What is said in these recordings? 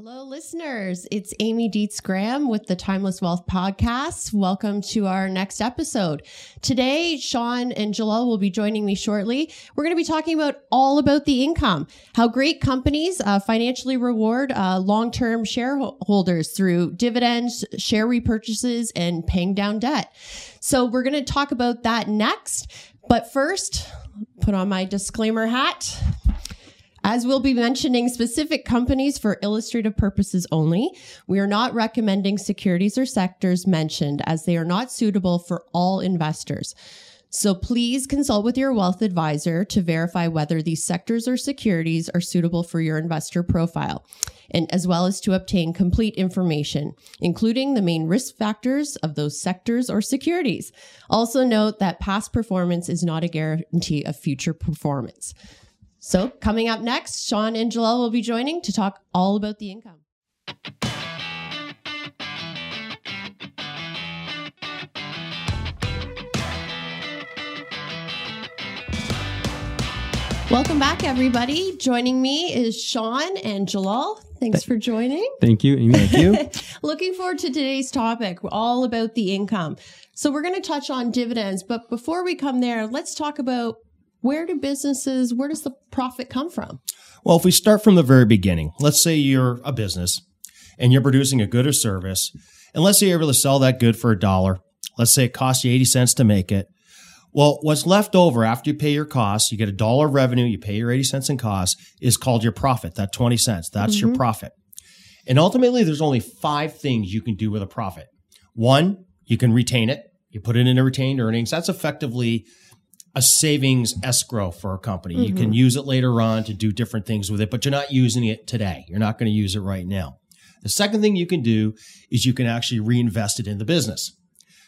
Hello, listeners. It's Amy Dietz Graham with the Timeless Wealth Podcast. Welcome to our next episode. Today, Sean and Jalal will be joining me shortly. We're going to be talking about all about the income, how great companies uh, financially reward uh, long term shareholders through dividends, share repurchases, and paying down debt. So, we're going to talk about that next. But first, put on my disclaimer hat. As we'll be mentioning specific companies for illustrative purposes only, we are not recommending securities or sectors mentioned as they are not suitable for all investors. So please consult with your wealth advisor to verify whether these sectors or securities are suitable for your investor profile, and as well as to obtain complete information, including the main risk factors of those sectors or securities. Also note that past performance is not a guarantee of future performance. So, coming up next, Sean and Jalal will be joining to talk all about the income. Welcome back, everybody. Joining me is Sean and Jalal. Thanks for joining. Thank you, Amy. Thank you. Looking forward to today's topic, all about the income. So, we're going to touch on dividends, but before we come there, let's talk about where do businesses, where does the profit come from? Well, if we start from the very beginning, let's say you're a business and you're producing a good or service, and let's say you're able to sell that good for a dollar. Let's say it costs you 80 cents to make it. Well, what's left over after you pay your costs, you get a dollar revenue, you pay your 80 cents in costs, is called your profit, that 20 cents. That's mm-hmm. your profit. And ultimately, there's only five things you can do with a profit. One, you can retain it. You put it into retained earnings. That's effectively a savings escrow for a company. Mm-hmm. You can mm-hmm. use it later on to do different things with it, but you're not using it today. You're not going to use it right now. The second thing you can do is you can actually reinvest it in the business.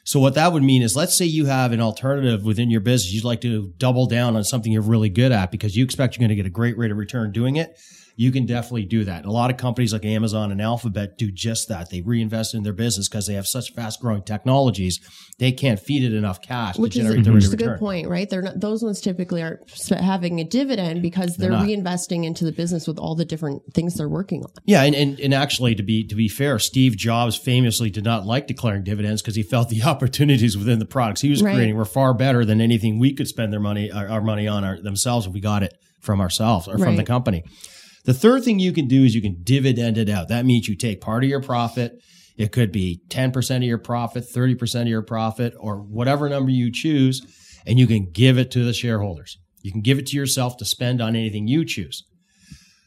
So what that would mean is let's say you have an alternative within your business. You'd like to double down on something you're really good at because you expect you're going to get a great rate of return doing it you can definitely do that. And a lot of companies like Amazon and Alphabet do just that. They reinvest in their business because they have such fast growing technologies. They can't feed it enough cash Which to generate is, the rate of a good point, right? They're not, those ones typically aren't having a dividend because they're, they're reinvesting into the business with all the different things they're working on. Yeah, and, and and actually to be to be fair, Steve Jobs famously did not like declaring dividends because he felt the opportunities within the products he was right. creating were far better than anything we could spend their money our, our money on our, themselves if we got it from ourselves or right. from the company. The third thing you can do is you can dividend it out. That means you take part of your profit. It could be 10% of your profit, 30% of your profit, or whatever number you choose, and you can give it to the shareholders. You can give it to yourself to spend on anything you choose.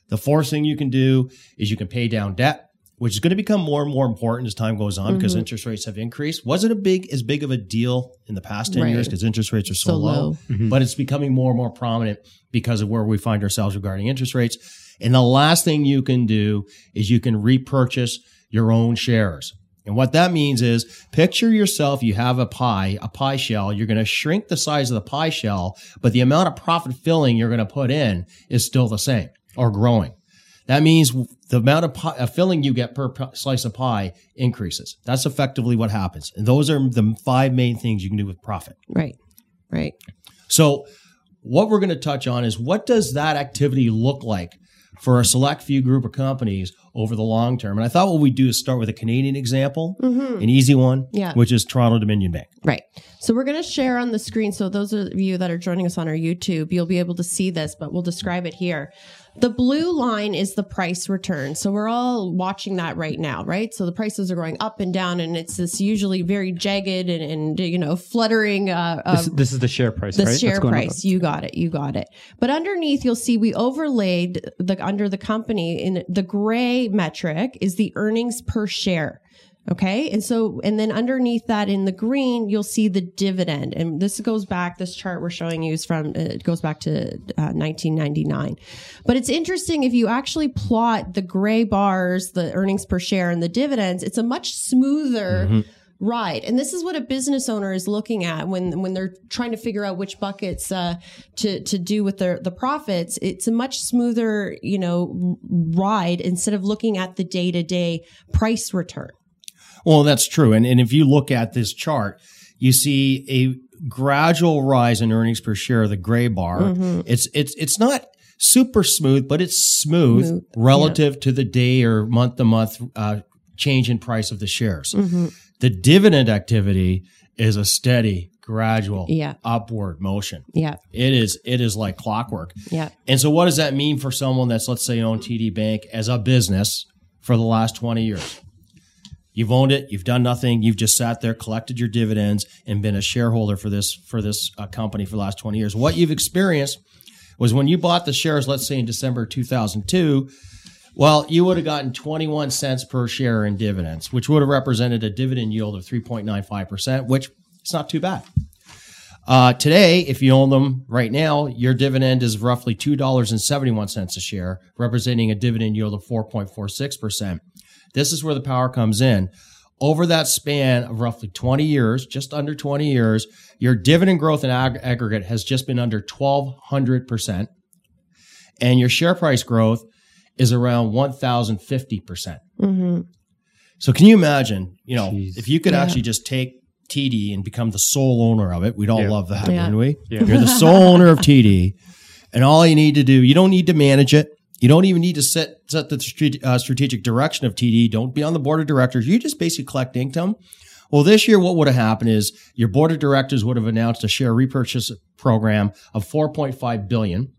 The fourth thing you can do is you can pay down debt, which is going to become more and more important as time goes on mm-hmm. because interest rates have increased. Wasn't a big as big of a deal in the past 10 right. years because interest rates are so, so low, low. Mm-hmm. but it's becoming more and more prominent because of where we find ourselves regarding interest rates. And the last thing you can do is you can repurchase your own shares. And what that means is picture yourself, you have a pie, a pie shell. You're going to shrink the size of the pie shell, but the amount of profit filling you're going to put in is still the same or growing. That means the amount of, pie, of uh, filling you get per slice of pie increases. That's effectively what happens. And those are the five main things you can do with profit. Right. Right. So what we're going to touch on is what does that activity look like for a select few group of companies over the long term. And I thought what we'd do is start with a Canadian example, mm-hmm. an easy one, yeah. which is Toronto Dominion Bank. Right. So we're going to share on the screen. So those of you that are joining us on our YouTube, you'll be able to see this, but we'll describe it here. The blue line is the price return. So we're all watching that right now, right? So the prices are going up and down, and it's this usually very jagged and, and you know, fluttering. Uh, uh, this, this, is the share price, the right? share price. You got it. You got it. But underneath, you'll see we overlaid the under the company in the gray metric is the earnings per share. Okay. And so, and then underneath that in the green, you'll see the dividend. And this goes back, this chart we're showing you is from, it goes back to uh, 1999. But it's interesting if you actually plot the gray bars, the earnings per share and the dividends, it's a much smoother. Mm-hmm. Ride. And this is what a business owner is looking at when when they're trying to figure out which buckets uh, to to do with their the profits. It's a much smoother, you know, ride instead of looking at the day to day price return. Well, that's true. And, and if you look at this chart, you see a gradual rise in earnings per share, the gray bar. Mm-hmm. It's, it's, it's not super smooth, but it's smooth, Smooth, relative to the day or month to month uh, change in price of the shares. Mm-hmm. The dividend activity is a steady, gradual, Yeah. upward motion. Yeah. It is it is like clockwork. Yeah. And so, what does that mean for someone that's, let's say, owned TD Bank as a business for the last 20 years? You've owned it. You've done nothing. You've just sat there, collected your dividends, and been a shareholder for this for this uh, company for the last 20 years. What you've experienced was when you bought the shares, let's say in December 2002. Well, you would have gotten 21 cents per share in dividends, which would have represented a dividend yield of 3.95%, which is not too bad. Uh, today, if you own them right now, your dividend is roughly $2.71 a share, representing a dividend yield of 4.46%. This is where the power comes in. Over that span of roughly 20 years, just under 20 years, your dividend growth in ag- aggregate has just been under 1,200%. And your share price growth is around 1,050%. percent Mm-hmm. So can you imagine, you know, Jeez. if you could Yeah. actually just take TD and become the sole owner of it, we'd all Yeah. love that, Yeah. wouldn't we? Yeah. You're the sole owner of TD, and all you need to do, you don't need to manage it. You don't even need to set set the uh, strategic direction of TD. Don't be on the board of directors. You just basically collect income. Well, this year, what would have happened is your board of directors would have announced a share repurchase program of 4.5 billion,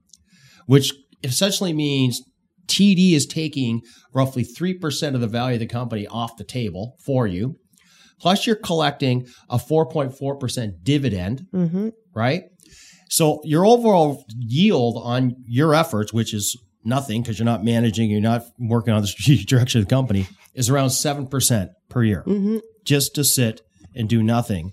which essentially means TD is taking roughly 3% of the value of the company off the table for you. Plus, you're collecting a 4.4% dividend, Mm-hmm. right? So, your overall yield on your efforts, which is nothing because you're not managing, you're not working on the strategic direction of the company, is around 7% per year Mm-hmm. just to sit and do nothing.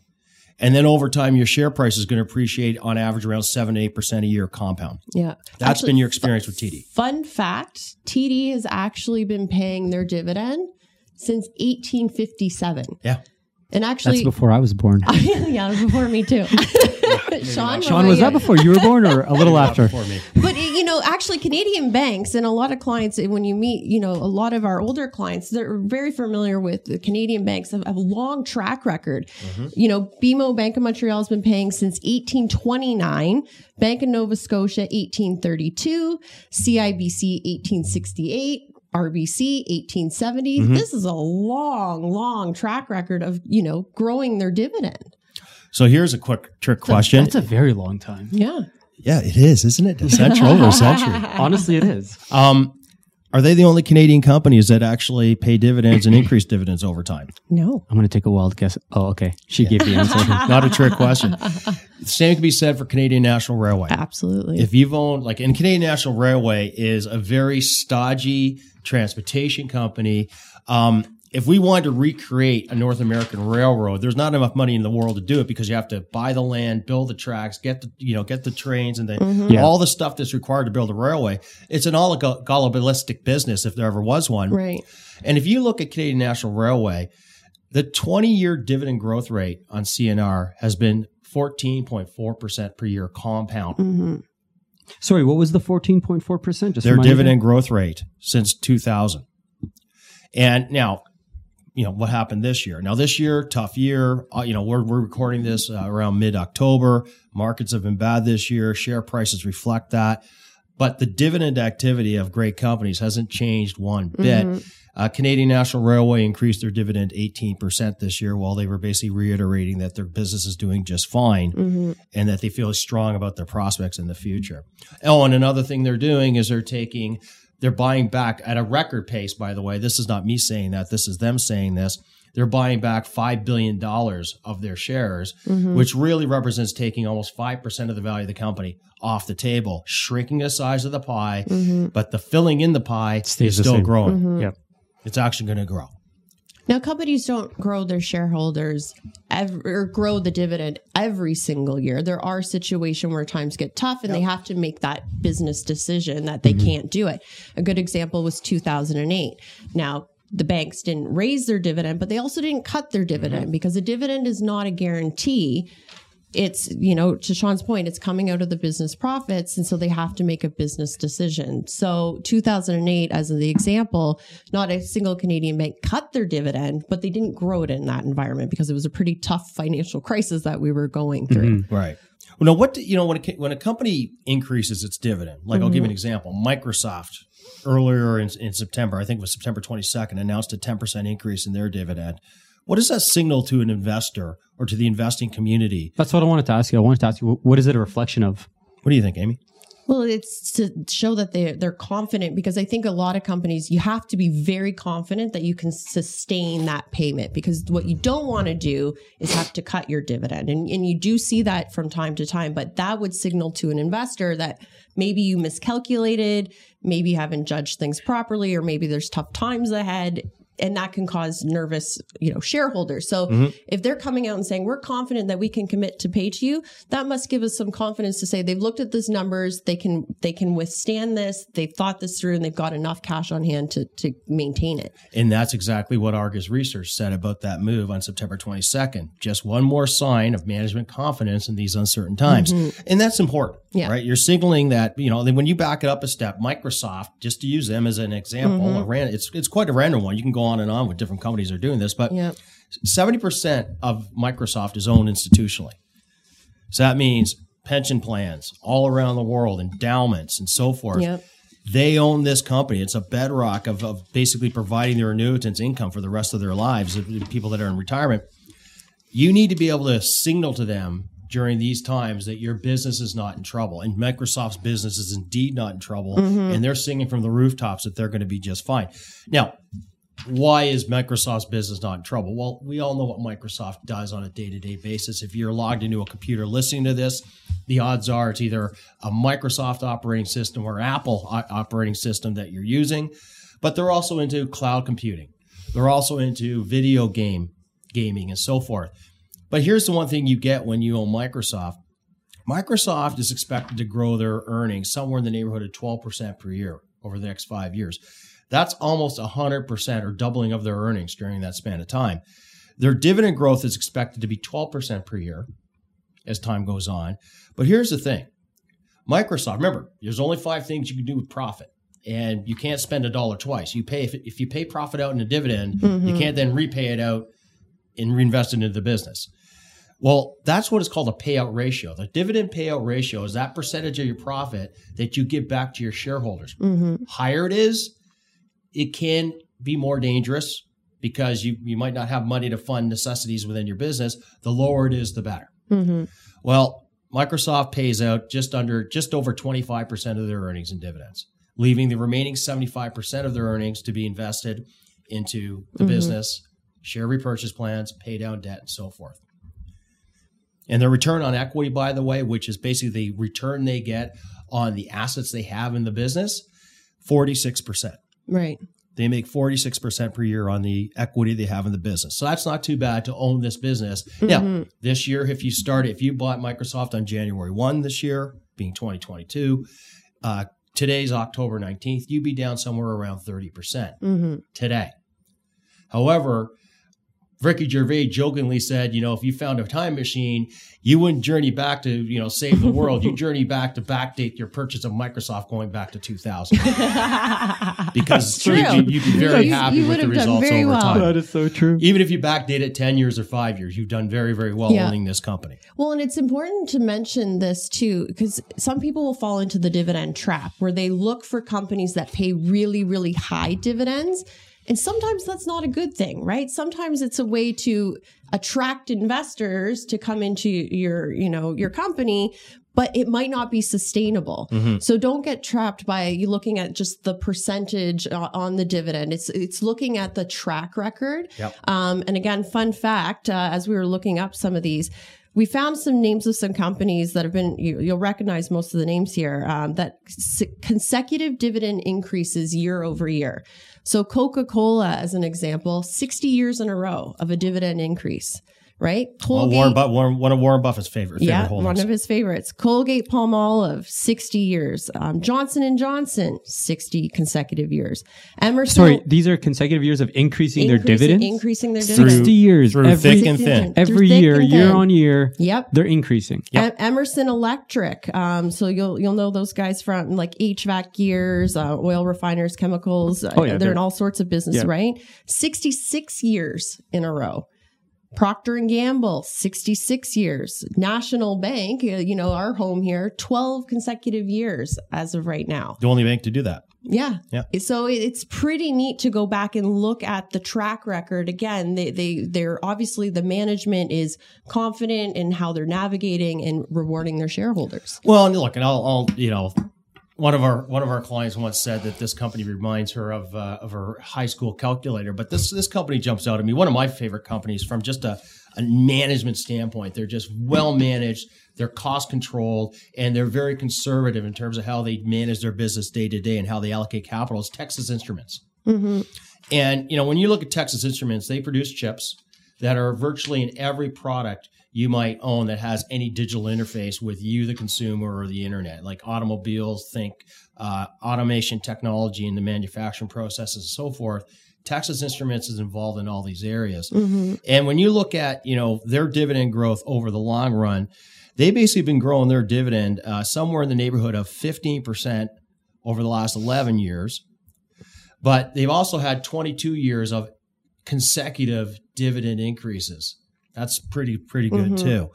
And then over time, your share price is going to appreciate on average around 7 to 8% a year compound. Yeah. That's Actually, been your experience with TD. Fun fact TD has actually been paying their dividend since 1857. Yeah. And actually, That's actually, before I was born. yeah, before me too. Sean, what Sean, was that before you were born or a little after? For me. But you know, actually, Canadian banks and a lot of clients, eh, when you meet, you know, a lot of our older clients, they're very familiar with the Canadian banks. Have, have a long track record. Mm-hmm. You know, BMO Bank of Montreal has been paying since 1829. Bank of Nova Scotia 1832. CIBC 1868. RBC 1870. Mm-hmm. This is a long, long track record of you know growing their dividend. So here's a quick trick question. That's a very long time. Yeah. yeah, it is, isn't it? A century over a century. Honestly, it is. Um, are they the only Canadian companies that actually pay dividends and increase dividends over time? No. I'm going to take a wild guess. Oh, okay. She gave the answer. Not a trick question. The same can be said for Canadian National Railway. Absolutely. If you've owned, like, and Canadian National Railway is a very stodgy transportation company. Um, if we wanted to recreate a North American railroad, there's not enough money in the world to do it because you have to buy the land, build the tracks, get the you know get the trains, and then Yeah. all the stuff that's required to build a railway. It's an oligopolistic business if there ever was one. right. And if you look at Canadian National Railway, the 20 year dividend growth rate on CNR has been 14.4% per year compound. hmm Sorry, what was the 14.4%? Just Their remind me? dividend growth rate since 2000. And now, you know, what happened this year? Now, this year, tough year. Uh, you know, we're, we're recording this uh, around mid October. Markets have been bad this year. Share prices reflect that. But the dividend activity of great companies hasn't changed one bit. Uh, Canadian National Railway increased their dividend 18% this year while they were basically reiterating that their business is doing just fine hmm and that they feel strong about their prospects in the future. Oh, and another thing they're doing is they're taking, they're buying back at a record pace, by the way. This is not me saying that, this is them saying this. They're buying back $5 billion of their shares, Mm-hmm. which really represents taking almost 5% of the value of the company off the table, shrinking the size of the pie, Mm-hmm. but the filling in the pie Stays is the still same. growing. Yep. It's actually going to grow. Now, companies don't grow their shareholders ev or grow the dividend every single year. There are situations where times get tough and they have to make that business decision that they mm-hmm. can't do it. A good example was 2008. Now, the banks didn't raise their dividend, but they also didn't cut their dividend mm-hmm. because a dividend is not a guarantee. It's, you know, to Sean's point, it's coming out of the business profits. And so they have to make a business decision. So 2008, as the example, not a single Canadian bank cut their dividend, but they didn't grow it in that environment because it was a pretty tough financial crisis that we were going through. Mm-hmm. Right. Well, no, what do- you know when a, when a company increases its dividend, like I'll give you an mm-hmm. example. Microsoft earlier in, in September, I think it was September 22nd, announced a 10% increase in their dividend. What does that signal to an investor or to the investing community? That's what I wanted to ask you. I wanted to ask you, what is it a reflection of? What do you think, Amy? Well, it's to show that they they're confident because I think a lot of companies you have to be very confident that you can sustain that payment because what you don't want to do is have to cut your dividend. And and you do see that from time to time, but that would signal to an investor that maybe you miscalculated, maybe you haven't judged things properly or maybe there's tough times ahead and that can cause nervous you know shareholders so mm-hmm. if they're coming out and saying we're confident that we can commit to pay to you that must give us some confidence to say they've looked at these numbers they can they can withstand this they've thought this through and they've got enough cash on hand to to maintain it And that's exactly what Argus Research said about that move on September 22nd. Just one more sign of management confidence in these uncertain times. Mm-hmm. And that's important, Yeah. right? You're signaling that, you know, then when you back it up a step, Microsoft, just to use them as an example, mm-hmm. a ran- it's, it's quite a random one. You can go on and on with different companies are doing this, but yeah 70% of Microsoft is owned institutionally. So that means pension plans all around the world, endowments and so forth. yeah They own this company. It's a bedrock of, of basically providing their annuitants income for the rest of their lives, people that are in retirement. You need to be able to signal to them during these times that your business is not in trouble. And Microsoft's business is indeed not in trouble. Mm-hmm. And they're singing from the rooftops that they're going to be just fine. Now, why is Microsoft's business not in trouble? Well, we all know what Microsoft does on a day to day basis. If you're logged into a computer listening to this, the odds are it's either a Microsoft operating system or Apple uh, operating system that you're using. But they're also into cloud computing. They're also into video game gaming and so forth. But here's the one thing you get when you own Microsoft. Microsoft is expected to grow their earnings somewhere in the neighborhood of 12% per year over the next five years. That's almost 100% or doubling of their earnings during that span of time. Their dividend growth is expected to be 12% per year as time goes on. But here's the thing Microsoft, remember, there's only five things you can do with profit. And you can't spend a dollar twice. You pay if, if you pay profit out in a dividend, you mm-hmm. can't then repay it out and reinvest it into the business. Well, that's what is called a payout ratio. The dividend payout ratio is that percentage of your profit that you give back to your shareholders. Mm-hmm. Higher it is, it can be more dangerous because you, you might not have money to fund necessities within your business. The lower it is, the better. Mm-hmm. Well, Microsoft pays out just under, just over 25% of their earnings in dividends, leaving the remaining 75% of their earnings to be invested into the mm-hmm. business, share repurchase plans, pay down debt, and so forth. And their return on equity, by the way, which is basically the return they get on the assets they have in the business, 46%. Right They make 46% per year on the equity they have in the business. So that's not too bad to own this business. Now, this year, if you start, if you bought Microsoft on January 1 this year, being 2022, uh, today's October 19th, you'd be down somewhere around 30% today. However, Ricky Gervais jokingly said, you know, if you found a time machine, you wouldn't journey back to, you know, save the world. You journey back to backdate your purchase of Microsoft going back to 2000 because True. you, you'd be very You- happy you with the would done results very over well. time. is so true. Even if you backdate it 10 years or five years, you've done very, very well Yeah. owning this company. Well, and it's important to mention this too, because some people will fall into the dividend trap where they look for companies that pay really, really high dividends. And sometimes that's not a good thing, right? Sometimes it's a way to attract investors to come into your, you know, your company, but it might not be sustainable. So don't get trapped by you looking at just the percentage on the dividend. It's it's looking at the track record. Yep. Um, and again, fun fact: uh, as we were looking up some of these, we found some names of some companies that have been. You, you'll recognize most of the names here. Um, that s- consecutive dividend increases year over year. So Coca Cola, as an example, sixty years in a row of a dividend increase. Right? Well, Warren, Buff- Warren, one of Warren Buffett's favorite, favorite Yeah, holdings. one of his favorites. Colgate Palmolive, 60 years. Um, Johnson and Johnson, 60 consecutive years. Emerson. Sorry, these are consecutive years of increasing, their dividends. Increasing their dividends. 60 years. through every thick and thin. Every year, and year thin. on year, Yep. they're increasing. Yep. Em- Emerson Electric. Um, so you'll you'll know those guys from like HVAC gears, uh, oil refiners, chemicals. Uh, Oh, yeah, they're, they're- in all sorts of business, yeah. right? Sixty six years in a row. Procter and Gamble, 66 years. National Bank, uh, you know, our home here, 12 consecutive years as of right now. The only bank to do that. Yeah. Yeah. So it's pretty neat to go back and look at the track record again. They they they're obviously the management is confident in how they're navigating and rewarding their shareholders. Well, and look, and I'll, I'll, you know, one of our one of our clients once said that this company reminds her of uh, of her high school calculator. But this this company jumps out at me. One of my favorite companies from just a, a management standpoint. They're just well managed. They're cost controlled, and they're very conservative in terms of how they manage their business day to day and how they allocate capital. Is Texas Instruments. Mm-hmm. And you know, when you look at Texas Instruments, they produce chips that are virtually in every product you might own that has any digital interface with you, the consumer, or the internet, like automobiles, think uh, automation technology in the manufacturing processes and so forth. Texas Instruments is involved in all these areas. Mm-hmm. And when you look at, you know, their dividend growth over the long run, they've basically been growing their dividend uh, somewhere in the neighborhood of 15% over the last 11 years. But they've also had 22 years of consecutive dividend increases. That's pretty pretty good Mhm. too.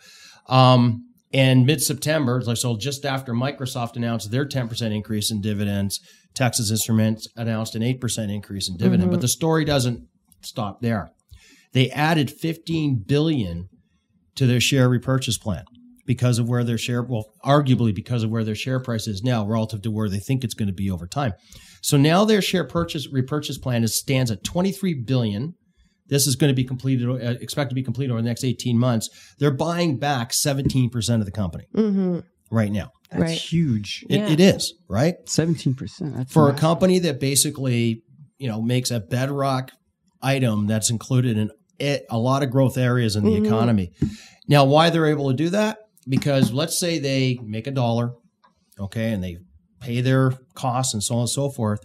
Um, and mid September, like so, just after Microsoft announced their 10% increase in dividends, Texas Instruments announced an 8% increase in dividend. Mhm. But the story doesn't stop there. They added 15 billion to their share repurchase plan because of where their share, well, arguably because of where their share price is now relative to where they think it's going to be over time. So now their share purchase repurchase plan is, stands at 23 billion. This is going to be completed, uh, expect to be completed over the next 18 months. They're buying back 17% of the company Mm-hmm. right now. That's Right. huge. It, Yeah. it is, right? Seventeen percent. That's For a company that basically, you know, makes a bedrock item that's included in it, a lot of growth areas in the Mhm. economy. Now, why they're able to do that? Because let's say they make a dollar, okay, and they pay their costs and so on and so forth.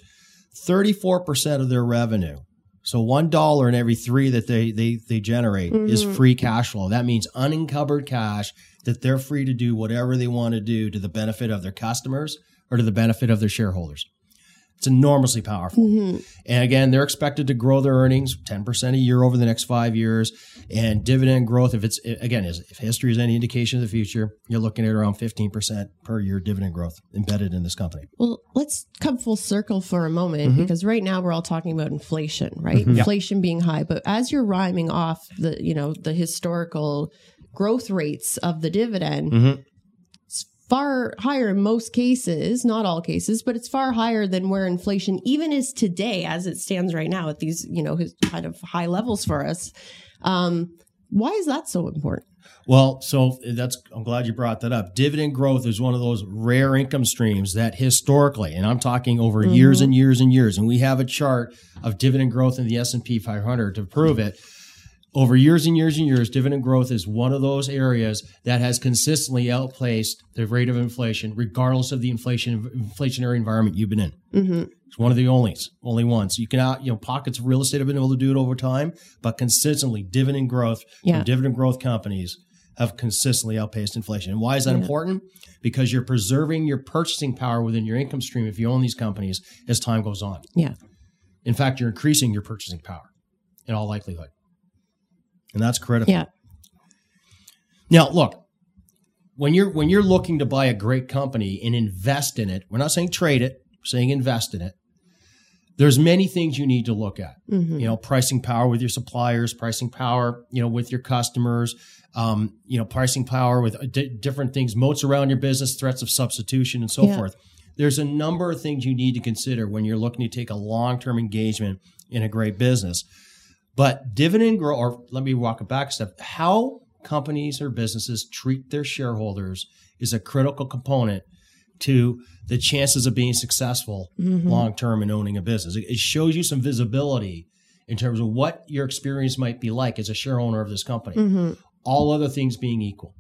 34% of their revenue. So one dollar in every three that they they they generate is Mhm. free cash flow. That means unencumbered cash that they're free to do whatever they want to do to the benefit of their customers or to the benefit of their shareholders. It's enormously powerful. Mm-hmm. And again, they're expected to grow their earnings 10% a year over the next five years. And dividend growth, if it's, again, if history is any indication of the future, you're looking at around 15% per year dividend growth embedded in this company. Well, let's come full circle for a moment Mhm. because right now we're all talking about inflation, right? Mhm. Yeah. Inflation being high, but as you're rhyming off the, you know, the historical growth rates of the dividend, Mm-hmm. it's far higher in most cases, not all cases, but it's far higher than where inflation even is today as it stands right now at these, you know, his kind of high levels for us. Um, why is that so important? Well, so that's I'm glad you brought that up. Dividend growth is one of those rare income streams that historically, and I'm talking over years Mhm. and years and years, and we have a chart of dividend growth in the S&P 500 to prove it. Over years and years and years, dividend growth is one of those areas that has consistently outpaced the rate of inflation, regardless of the inflation inflationary environment you've been in. Mm-hmm. It's one of the only only ones. You can out, you know, pockets of real estate have been able to do it over time, but consistently dividend growth Yeah. from dividend growth companies have consistently outpaced inflation. And why is that Yeah. important? Because you're preserving your purchasing power within your income stream if you own these companies as time goes on. Yeah. In fact, you're increasing your purchasing power in all likelihood. And that's critical. Yeah. Now, look, when you're when you're looking to buy a great company and invest in it, we're not saying trade it, we're saying invest in it. There's many things you need to look at. Mm-hmm. You know, pricing power with your suppliers, pricing power, you know, with your customers, um, you know, pricing power with uh, di- different things, moats around your business, threats of substitution, and so Yeah. forth. There's a number of things you need to consider when you're looking to take a long-term engagement in a great business. But dividend growth, or let me walk it back a step. How companies or businesses treat their shareholders is a critical component to the chances of being successful Mhm. long term in owning a business. It shows you some visibility in terms of what your experience might be like as a share owner of this company. Mhm. All other things being equal.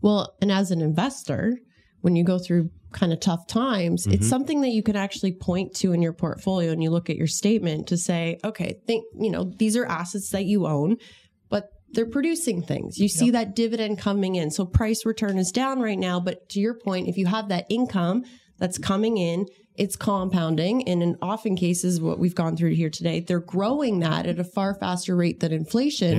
Well, and as an investor, when you go through kind of tough times, it's Mhm. something that you can actually point to in your portfolio and you look at your statement to say, okay, think, you know, these are assets that you own, but they're producing things. You see that dividend coming in. So price return is down right now, but to your point, if you have that income that's coming in, it's compounding and in often cases what we've gone through here today, they're growing that at a far faster rate than inflation.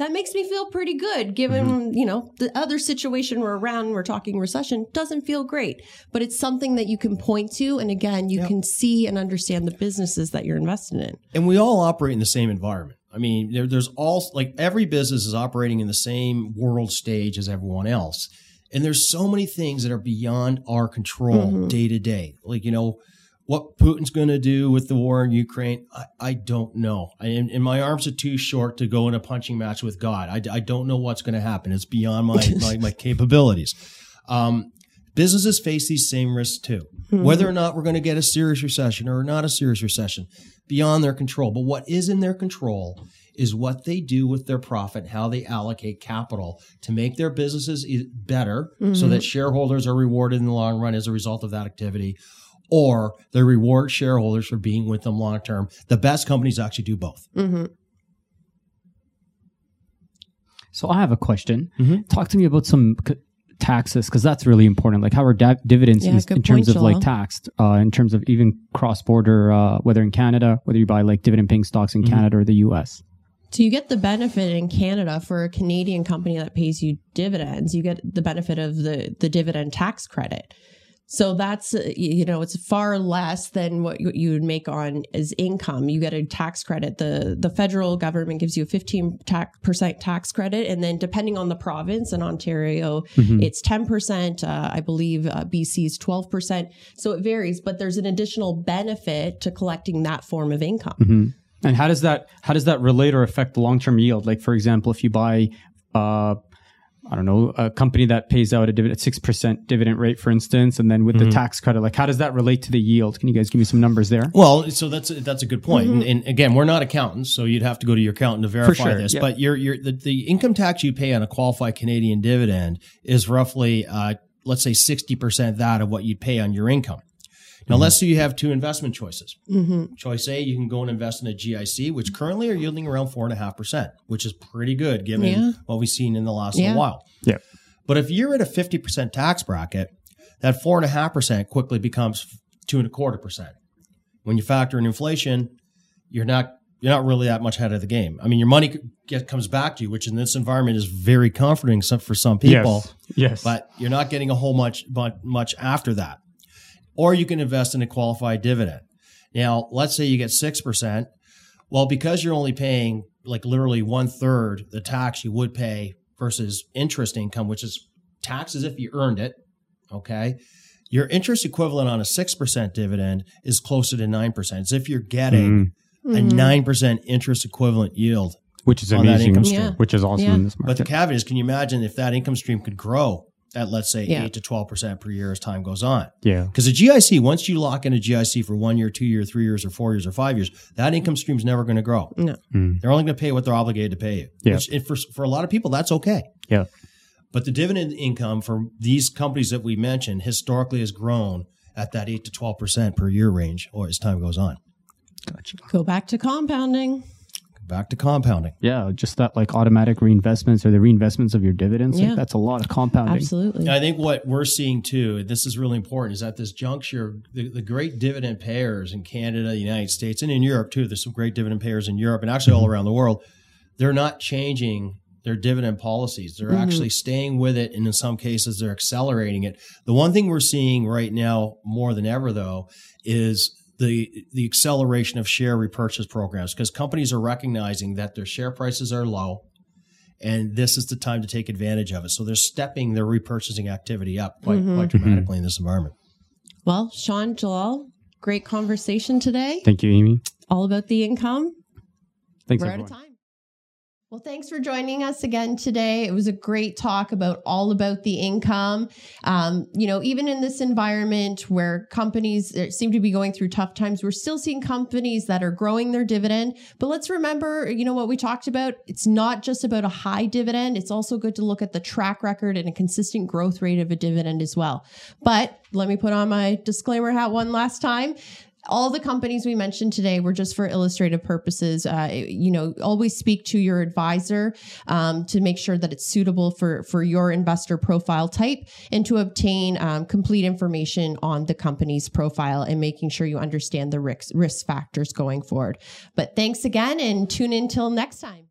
That makes me feel pretty good given, Mm-hmm. you know, the other situation we're around, we're talking recession, doesn't feel great. But it's something that you can point to. And again, you can see and understand the businesses that you're invested in. and we all operate in the same environment. I mean, there, there's all like every business is operating in the same world stage as everyone else, and there's so many things that are beyond our control day to day. Like you know, what Putin's going to do with the war in Ukraine, I, I don't know. I, and, and my arms are too short to go in a punching match with God. I, I don't know what's going to happen. It's beyond my my, my capabilities. Um, businesses face these same risks too. Whether or not we're going to get a serious recession or not a serious recession, beyond their control. But what is in their control is what they do with their profit, how they allocate capital to make their businesses better so that shareholders are rewarded in the long run as a result of that activity. Or they reward shareholders for being with them long term. The best companies actually do both. Mm-hmm. So I have a question. Mhm. Talk to me about some c- taxes because that's really important. Like how are da- dividends Yeah, in, in terms point, of like taxed, uh, in terms of even cross border, uh, whether in Canada, whether you buy like dividend paying stocks in Canada or the U.S. So you get the benefit in Canada for a Canadian company that pays you dividends. You get the benefit of the the dividend tax credit. So that's uh, you know it's far less than what you would make on as income. You get a tax credit. the The federal government gives you a fifteen percent tax credit, and then depending on the province, in Ontario, it's ten percent. Uh, I believe uh, BC is twelve percent. So it varies, but there's an additional benefit to collecting that form of income. And how does that how does that relate or affect the long term yield? Like for example, if you buy, uh, I don't know, a company that pays out a dividend six percent dividend rate, for instance, and then with Mm-hmm. the tax credit, like how does that relate to the yield? Can you guys give me some numbers there? Well, so that's that's a good point. And, and again, we're not accountants, so you'd have to go to your accountant to verify sure, this. But your your the, the income tax you pay on a qualified Canadian dividend is roughly, uh, let's say, sixty percent that of what you'd pay on your income. Now, mm-hmm. let's say you have two investment choices. Mm-hmm. Choice A, you can go and invest in a GIC, which currently are yielding around four and a half percent, which is pretty good given Yeah. what we've seen in the last Yeah. little while. Yeah. But if you're at a 50% tax bracket, that four and a half percent quickly becomes two and a quarter percent. When you factor in inflation, you're not you're not really that much ahead of the game. I mean, your money get, comes back to you, which in this environment is very comforting for some people, Yes. Yes. but you're not getting a whole much but much after that. Or you can invest in a qualified dividend. Now, let's say you get six percent. Well, because you're only paying like literally one third the tax you would pay versus interest income, which is tax as if you earned it. Okay. Your interest equivalent on a 6% dividend is closer to 9%. As if you're getting Mm. a 9% interest equivalent yield. which is on that amazing. income stream. Yeah. Which is awesome Yeah. in this But the caveat is, can you imagine if that income stream could grow at, let's say, Yeah. 8 to 12% per year as time goes on? yeah. Because a GIC, once you lock in a GIC for one year, two year, three years, or four years, or five years, that income stream is never going to grow. No. Mm. They're only going to pay what they're obligated to pay you. Yeah. Which, for, for a lot of people, that's okay. Yeah. But the dividend income from these companies that we mentioned historically has grown at that 8 to 12% per year range or as time goes on. Gotcha. Go back to compounding. Back to compounding. Yeah, just that like automatic reinvestments or the reinvestments of your dividends. like, Yeah. that's a lot of compounding. Absolutely. I think what we're seeing too, this is really important, is at this juncture, the, the great dividend payers in Canada, the United States, and in Europe too. There's some great dividend payers in Europe and actually all mm-hmm. around the world. They're not changing their dividend policies. They're mm-hmm. actually staying with it, and in some cases, they're accelerating it. The one thing we're seeing right now more than ever, though, is the the acceleration of share repurchase programs because companies are recognizing that their share prices are low and this is the time to take advantage of it. So they're stepping their repurchasing activity up quite mm-hmm. quite mm-hmm. dramatically in this environment. Well, Sean, Jalal, great conversation today. Thank you, Amy. All about the income. Thanks, We're everyone. out of time. Well, thanks for joining us again today. It was a great talk about all about the income. Um, you know, even in this environment where companies seem to be going through tough times, we're still seeing companies that are growing their dividend. But let's remember, you know, what we talked about. It's not just about a high dividend. It's also good to look at the track record and a consistent growth rate of a dividend as well. But let me put on my disclaimer hat one last time all the companies we mentioned today were just for illustrative purposes. Uh, you know, always speak to your advisor um, to make sure that it's suitable for for your investor profile type, and to obtain um, complete information on the company's profile and making sure you understand the risk risk factors going forward. But thanks again, and tune in till next time.